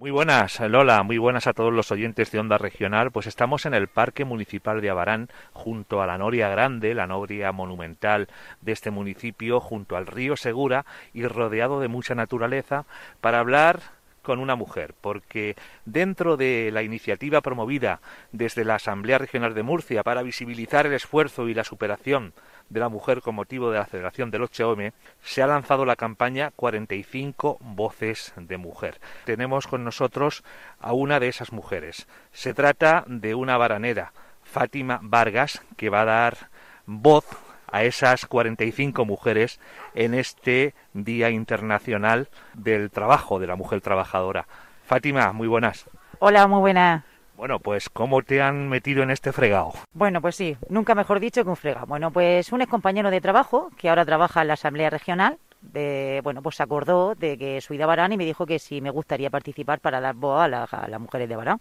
Muy buenas, Lola, muy buenas a todos los oyentes de Onda Regional. Pues estamos en el Parque Municipal de Abarán, junto a la Noria Grande, la Noria monumental de este municipio, junto al río Segura y rodeado de mucha naturaleza, para hablar con una mujer, porque dentro de la iniciativa promovida desde la Asamblea Regional de Murcia para visibilizar el esfuerzo y la superación de la mujer con motivo de la celebración del 8M, se ha lanzado la campaña 45 Voces de Mujer. Tenemos con nosotros a una de esas mujeres. Se trata de una baranera, Fátima Vargas, que va a dar voz a esas 45 mujeres en este Día Internacional del Trabajo de la Mujer Trabajadora. Fátima, muy buenas. Hola, muy buenas. Bueno, pues ¿cómo te han metido en este fregado? Bueno, pues sí, nunca mejor dicho que un fregado. Bueno, pues un ex compañero de trabajo que ahora trabaja en la Asamblea Regional, de, bueno, pues se acordó de que soy de Barán y me dijo que si me gustaría participar para dar voz a, las mujeres de Barán.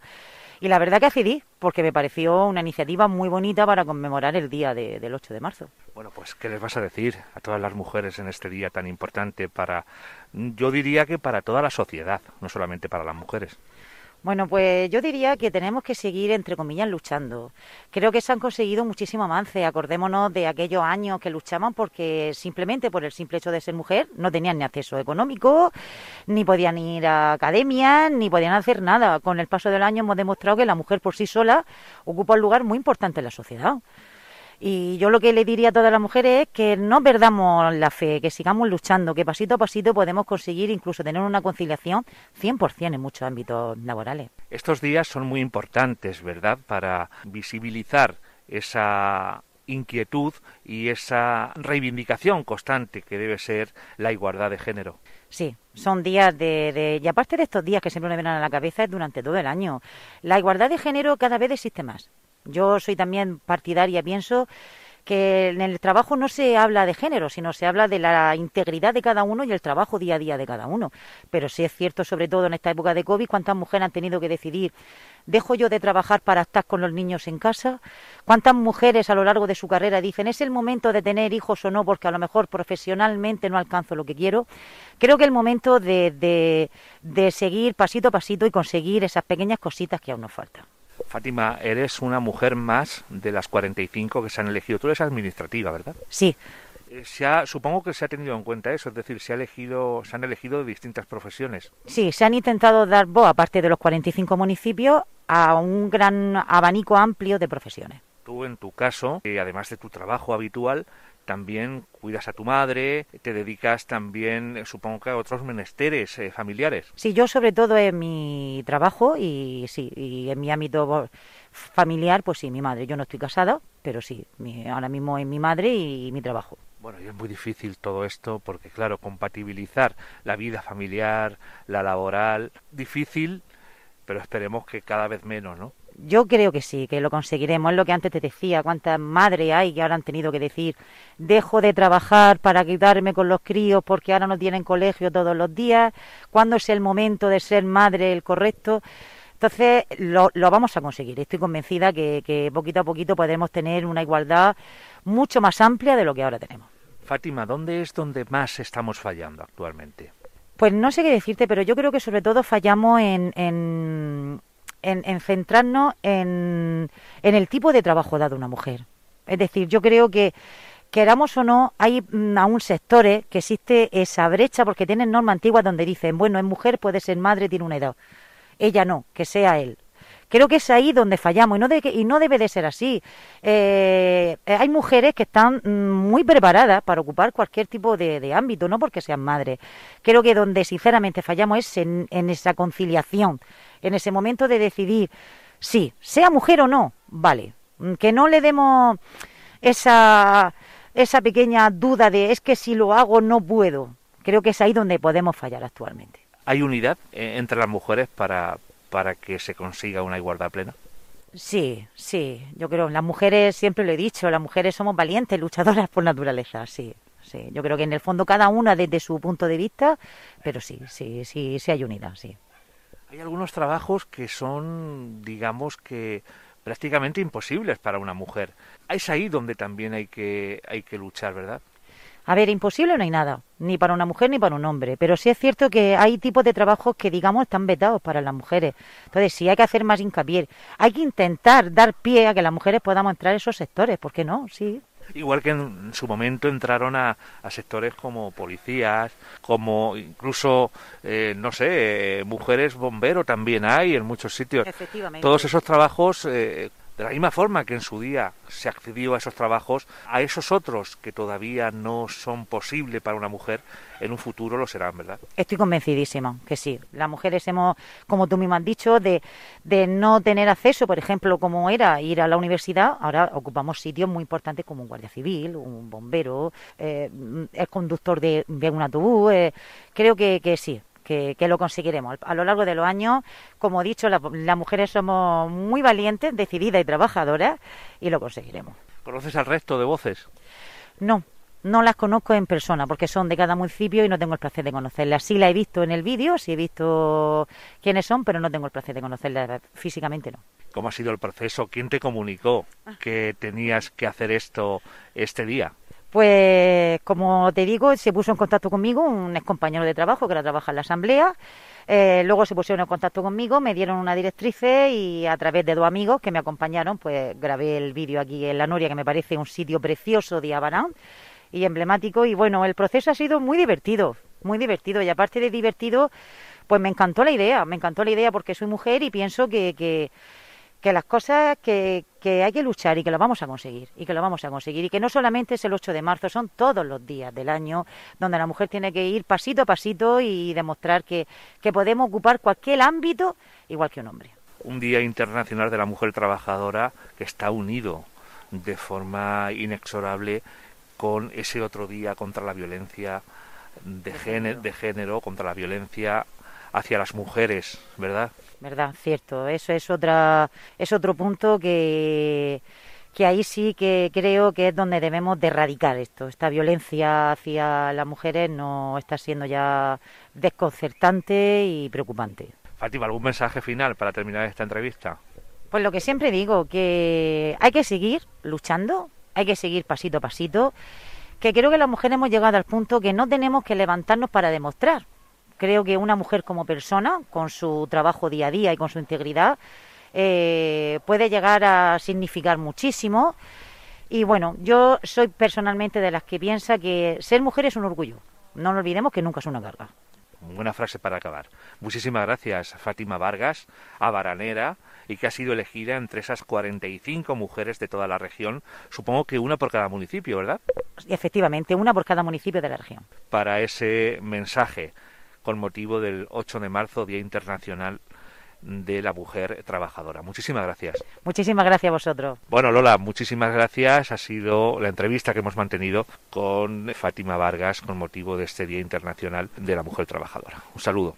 Y la verdad que accedí, porque me pareció una iniciativa muy bonita para conmemorar el día del 8 de marzo. Bueno, pues ¿qué les vas a decir a todas las mujeres en este día tan importante para, yo diría que para toda la sociedad, no solamente para las mujeres? Bueno, pues yo diría que tenemos que seguir, entre comillas, luchando. Creo que se han conseguido muchísimo avance. Acordémonos de aquellos años que luchaban porque simplemente por el simple hecho de ser mujer no tenían ni acceso económico, ni podían ir a academias, ni podían hacer nada. Con el paso del año hemos demostrado que la mujer por sí sola ocupa un lugar muy importante en la sociedad. Y yo lo que le diría a todas las mujeres es que no perdamos la fe, que sigamos luchando, que pasito a pasito podemos conseguir incluso tener una conciliación 100% en muchos ámbitos laborales. Estos días son muy importantes, ¿verdad?, para visibilizar esa inquietud y esa reivindicación constante que debe ser la igualdad de género. Sí, son días de, de, Y aparte de estos días que siempre me vienen a la cabeza, es durante todo el año. La igualdad de género cada vez existe más. Yo soy también partidaria, pienso que en el trabajo no se habla de género, sino se habla de la integridad de cada uno y el trabajo día a día de cada uno. Pero sí es cierto, sobre todo en esta época de COVID, cuántas mujeres han tenido que decidir, ¿dejo yo de trabajar para estar con los niños en casa? ¿Cuántas mujeres a lo largo de su carrera dicen, es el momento de tener hijos o no, porque a lo mejor profesionalmente no alcanzo lo que quiero? Creo que el momento de, de, de seguir pasito a pasito y conseguir esas pequeñas cositas que aún nos faltan. Fátima, eres una mujer más de las 45 que se han elegido. Tú eres administrativa, ¿verdad? Sí. Eh, supongo que se ha tenido en cuenta eso, es decir, se, ha elegido, se han elegido distintas profesiones. Sí, se han intentado dar voz, aparte de los 45 municipios, a un gran abanico amplio de profesiones. Tú, en tu caso, y además de tu trabajo habitual, también cuidas a tu madre, te dedicas también, supongo que a otros menesteres eh, familiares. Sí, yo sobre todo en mi trabajo y sí, y en mi ámbito familiar, pues sí, mi madre. Yo no estoy casada, pero sí, ahora mismo es mi madre y, mi trabajo. Bueno, y es muy difícil todo esto porque, claro, compatibilizar la vida familiar, la laboral, difícil, pero esperemos que cada vez menos, ¿no? Yo creo que sí, que lo conseguiremos. Es lo que antes te decía, cuántas madres hay que ahora han tenido que decir, dejo de trabajar para quedarme con los críos porque ahora no tienen colegio todos los días, cuándo es el momento de ser madre el correcto. Entonces, lo, vamos a conseguir. Estoy convencida que, que poquito a poquito podremos tener una igualdad mucho más amplia de lo que ahora tenemos. Fátima, ¿dónde es donde más estamos fallando actualmente? Pues no sé qué decirte, pero yo creo que sobre todo fallamos en, en, centrarnos en, el tipo de trabajo dado a una mujer. Es decir, yo creo que queramos o no, hay mm, aún sectores que existe esa brecha porque tienen normas antiguas donde dicen, bueno, es mujer, puede ser madre, tiene una edad. Ella no, que sea él. Creo que es ahí donde fallamos y no, de, y no debe de ser así. Eh, hay mujeres que están mm, muy preparadas para ocupar cualquier tipo de, ámbito, no porque sean madres. Creo que donde sinceramente fallamos es en esa conciliación en ese momento de decidir, sí, sea mujer o no, vale, mm, que no le demos esa, esa pequeña duda de es que si lo hago no puedo. Creo que es ahí donde podemos fallar actualmente. ¿Hay unidad eh, entre las mujeres para, para que se consiga una igualdad plena? Sí, sí, yo creo, las mujeres, siempre lo he dicho, las mujeres somos valientes, luchadoras por naturaleza, sí, sí. Yo creo que en el fondo cada una desde su punto de vista, pero sí, sí, sí, sí hay unidad, sí. Hay algunos trabajos que son, digamos que prácticamente imposibles para una mujer. Es ahí donde también hay que, hay que luchar, ¿verdad? A ver, imposible no hay nada, ni para una mujer ni para un hombre, pero sí es cierto que hay tipos de trabajos que, digamos, están vetados para las mujeres. Entonces, sí hay que hacer más hincapié, hay que intentar dar pie a que las mujeres podamos entrar en esos sectores, ¿por qué no? Sí. Igual que en su momento entraron a, sectores como policías, como incluso, eh, no sé, mujeres bombero también hay en muchos sitios. Efectivamente. Todos esos trabajos eh, de la misma forma que en su día se accedió a esos trabajos, a esos otros que todavía no son posibles para una mujer, en un futuro lo serán, ¿verdad? Estoy convencidísima que sí. Las mujeres hemos, como tú mismo has dicho, de, de no tener acceso, por ejemplo, como era ir a la universidad, ahora ocupamos sitios muy importantes como un guardia civil, un bombero, eh, el conductor de, un autobús. Eh, creo que, que sí, que, lo conseguiremos. A lo largo de los años, como he dicho, las mujeres somos muy valientes, decididas y trabajadoras y lo conseguiremos. ¿Conoces al resto de voces? No, no las conozco en persona porque son de cada municipio y no tengo el placer de conocerlas. Sí la he visto en el vídeo, sí he visto quiénes son, pero no tengo el placer de conocerlas físicamente, no. ¿Cómo ha sido el proceso? ¿Quién te comunicó que tenías que hacer esto este día? Pues, como te digo, se puso en contacto conmigo un ex compañero de trabajo que ahora trabaja en la asamblea. Eh, luego se pusieron en contacto conmigo, me dieron una directriz y a través de dos amigos que me acompañaron, pues grabé el vídeo aquí en La Noria, que me parece un sitio precioso de Abarán y emblemático. Y bueno, el proceso ha sido muy divertido, muy divertido. Y aparte de divertido, pues me encantó la idea, me encantó la idea porque soy mujer y pienso que, que que las cosas que, que, hay que luchar y que lo vamos a conseguir, y que lo vamos a conseguir, y que no solamente es el 8 de marzo, son todos los días del año donde la mujer tiene que ir pasito a pasito y demostrar que, que podemos ocupar cualquier ámbito igual que un hombre. Un Día Internacional de la Mujer Trabajadora que está unido de forma inexorable con ese otro día contra la violencia de, género, de género, contra la violencia hacia las mujeres, ¿verdad? ¿verdad? Cierto, eso es otra es otro punto que que ahí sí que creo que es donde debemos de erradicar esto. Esta violencia hacia las mujeres no está siendo ya desconcertante y preocupante. Fátima, ¿algún mensaje final para terminar esta entrevista? Pues lo que siempre digo, que hay que seguir luchando, hay que seguir pasito a pasito, que creo que las mujeres hemos llegado al punto que no tenemos que levantarnos para demostrar, Creo que una mujer como persona, con su trabajo día a día y con su integridad, eh, puede llegar a significar muchísimo. Y bueno, yo soy personalmente de las que piensa que ser mujer es un orgullo. No nos olvidemos que nunca es una carga. Buena frase para acabar. Muchísimas gracias, Fátima Vargas, baranera y que ha sido elegida entre esas 45 mujeres de toda la región. Supongo que una por cada municipio, ¿verdad? Efectivamente, una por cada municipio de la región. Para ese mensaje con motivo del 8 de marzo, Día Internacional de la Mujer Trabajadora. Muchísimas gracias. Muchísimas gracias a vosotros. Bueno, Lola, muchísimas gracias. Ha sido la entrevista que hemos mantenido con Fátima Vargas con motivo de este Día Internacional de la Mujer Trabajadora. Un saludo.